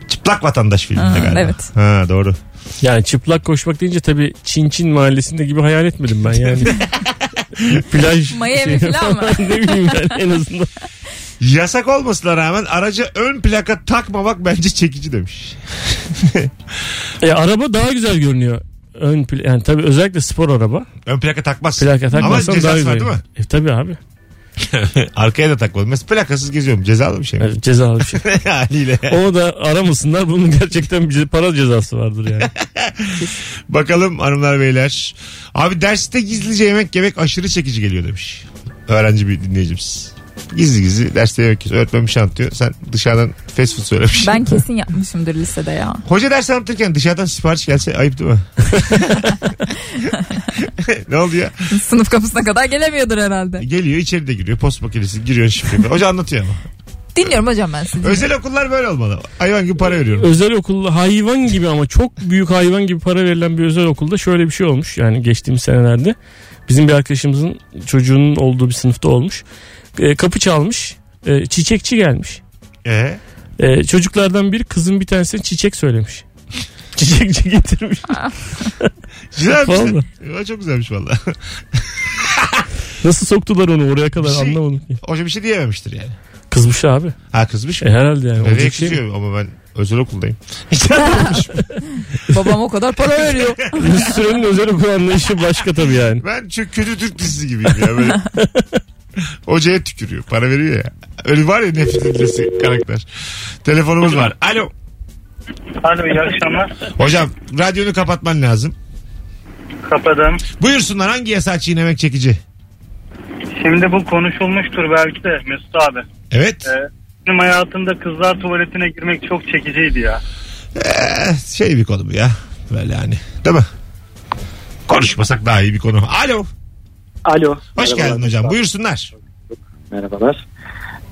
Çıplak vatandaş filminde galiba. evet. Ha doğru. yani çıplak koşmak deyince tabii Çin Çin mahallesinde gibi hayal etmedim ben yani. Plaj Miami falan mı? ne bileyim ben en azından. Yasak olmasına rağmen araca ön plaka takmamak bence çekici demiş. E, araba daha güzel görünüyor. Ön pla- yani tabii özellikle spor araba. Ön plaka takmaz. Plaka Ama takmazsan cezası daha var güzel. değil mi? E, tabii abi. Arkaya da takmadım. Mesela plakasız geziyorum. Cezalı bir şey mi? Evet, cezalı bir şey. Haliyle. Onu da aramasınlar. Bunun gerçekten bir para cezası vardır yani. Bakalım hanımlar beyler. Abi derste gizlice yemek yemek aşırı çekici geliyor demiş. Öğrenci bir dinleyicimiz. Gizli gizli derste yemek yiyorsun. Öğretmen bir şey anlatıyor. Sen dışarıdan fast food söylemiş. Ben kesin yapmışımdır lisede ya. Hoca ders anlatırken dışarıdan sipariş gelse ayıp değil mi? ne oldu ya? Sınıf kapısına kadar gelemiyordur herhalde. Geliyor içeri de giriyor. Post makinesi giriyor şifreyi. Hoca anlatıyor ama. Dinliyorum hocam ben sizi. Özel okullar böyle olmalı. Hayvan gibi para veriyorum. Özel okulda hayvan gibi ama çok büyük hayvan gibi para verilen bir özel okulda şöyle bir şey olmuş. Yani geçtiğimiz senelerde bizim bir arkadaşımızın çocuğunun olduğu bir sınıfta olmuş. E, kapı çalmış. E, çiçekçi gelmiş. Ee? E, çocuklardan biri kızın bir tanesine çiçek söylemiş. Çiçekçi getirmiş. Güzelmiş. Vallahi. Ya, çok güzelmiş valla. Nasıl soktular onu oraya kadar Bir şey- anlamadım ki. Hoca bir şey diyememiştir yani. Kızmış abi. Ha kızmış mı? E, herhalde yani. Nereye Olacak şey mi? kızıyor ama ben özel okuldayım. Babam o kadar para veriyor. Mesut Süren'in özel okul anlayışı başka tabii yani. Ben çok kötü Türk dizisi gibiyim ya böyle. Hocaya tükürüyor. Para veriyor ya. Öyle var ya nefret edilesi karakter. Telefonumuz var. Alo. Alo iyi akşamlar. Hocam radyonu kapatman lazım. Kapadım. Buyursunlar hangi yasağı çiğnemek çekici? Şimdi bu konuşulmuştur belki de Mesut abi. Evet. Ee, benim hayatımda kızlar tuvaletine girmek çok çekiciydi ya. Ee, şey bir konu bu ya. Böyle yani. Değil mi? Konuşmasak daha iyi bir konu. Alo. Alo. Hoş Merhabalar. geldin hocam. Buyursunlar. Merhabalar.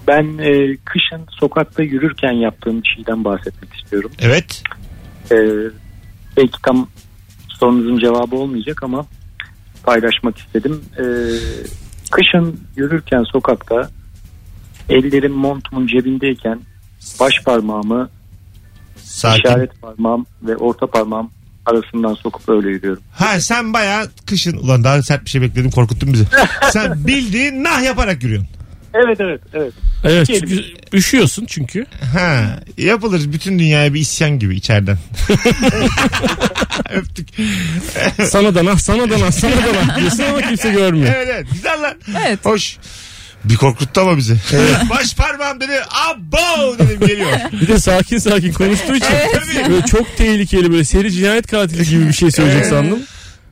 Ben e, kışın sokakta yürürken yaptığım bir şeyden bahsetmek istiyorum. Evet. E, belki tam sorunuzun cevabı olmayacak ama paylaşmak istedim. E, kışın yürürken sokakta ellerim montumun cebindeyken baş parmağımı Sakin. işaret parmağım ve orta parmağım arasından sokup öyle yürüyorum. Ha sen bayağı kışın ulan daha sert bir şey bekledim korkuttun bizi. sen bildiğin nah yaparak yürüyorsun. Evet evet evet. Evet çünkü üşüyorsun çünkü. Ha yapılır bütün dünyaya bir isyan gibi içeriden. Öptük. Sana da nah sana da nah sana da nah diyorsun ama kimse görmüyor. Evet evet güzel lan. Evet. Hoş. Bir korkuttu ama bizi. Baş parmağım dedi. Abo dedim geliyor. Bir de sakin sakin konuştuğu için Tabii. böyle çok tehlikeli böyle seri cinayet katili gibi bir şey söyleyecek Evet. sandım.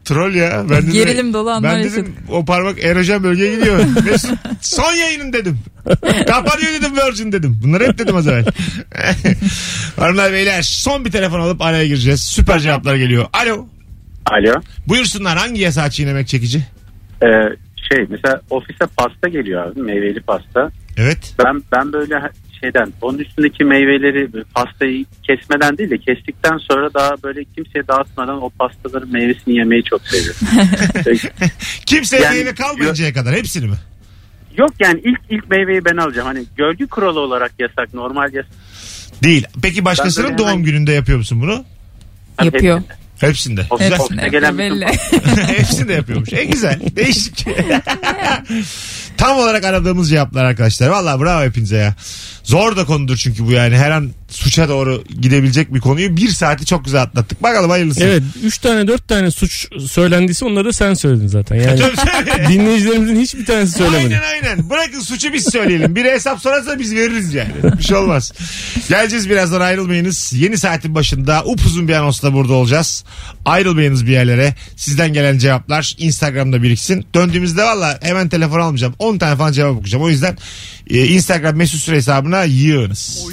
Troll ya. Ben dedim, Gerilim dolu anlar Ben dedim yaşadım. o parmak erojen bölgeye gidiyor. Mesut son yayının dedim. Kapanıyor dedim Virgin dedim. Bunları hep dedim az evvel. Hanımlar beyler son bir telefon alıp araya gireceğiz. Süper cevaplar geliyor. Alo. Alo. Buyursunlar hangi yasağı çiğnemek çekici? Ee, şey mesela ofise pasta geliyor abi meyveli pasta. Evet. Ben ben böyle şeyden onun üstündeki meyveleri pastayı kesmeden değil de kestikten sonra daha böyle kimseye dağıtmadan o pastaların meyvesini yemeyi çok seviyorum. Kimseye Yani- meyve kalmayıncaya kadar hepsini mi? Yok yani ilk ilk meyveyi ben alacağım. Hani gölge kuralı olarak yasak normal yasak. Değil. Peki başkasının doğum hemen- gününde yapıyor musun bunu? Yapıyor. Hepsinde. Ofis- Güzel. ofise Hepsine gelen belli. bütün Hepsini de yapıyormuş. E güzel. Değişik. Tam olarak aradığımız cevaplar arkadaşlar. Valla bravo hepinize ya. Zor da konudur çünkü bu yani. Her an suça doğru gidebilecek bir konuyu bir saati çok güzel atlattık. Bakalım hayırlısı. Evet 3 tane 4 tane suç söylendiyse onları da sen söyledin zaten. Yani dinleyicilerimizin hiçbir tanesi söylemedi. Aynen aynen. Bırakın suçu biz söyleyelim. Biri hesap sorarsa biz veririz yani. Bir şey olmaz. Geleceğiz birazdan ayrılmayınız. Yeni saatin başında upuzun bir anonsla burada olacağız. Ayrılmayınız bir yerlere. Sizden gelen cevaplar Instagram'da biriksin. Döndüğümüzde valla hemen telefon almayacağım. 10 tane falan cevap okuyacağım. O yüzden e, Instagram mesut süre hesabına yığınız.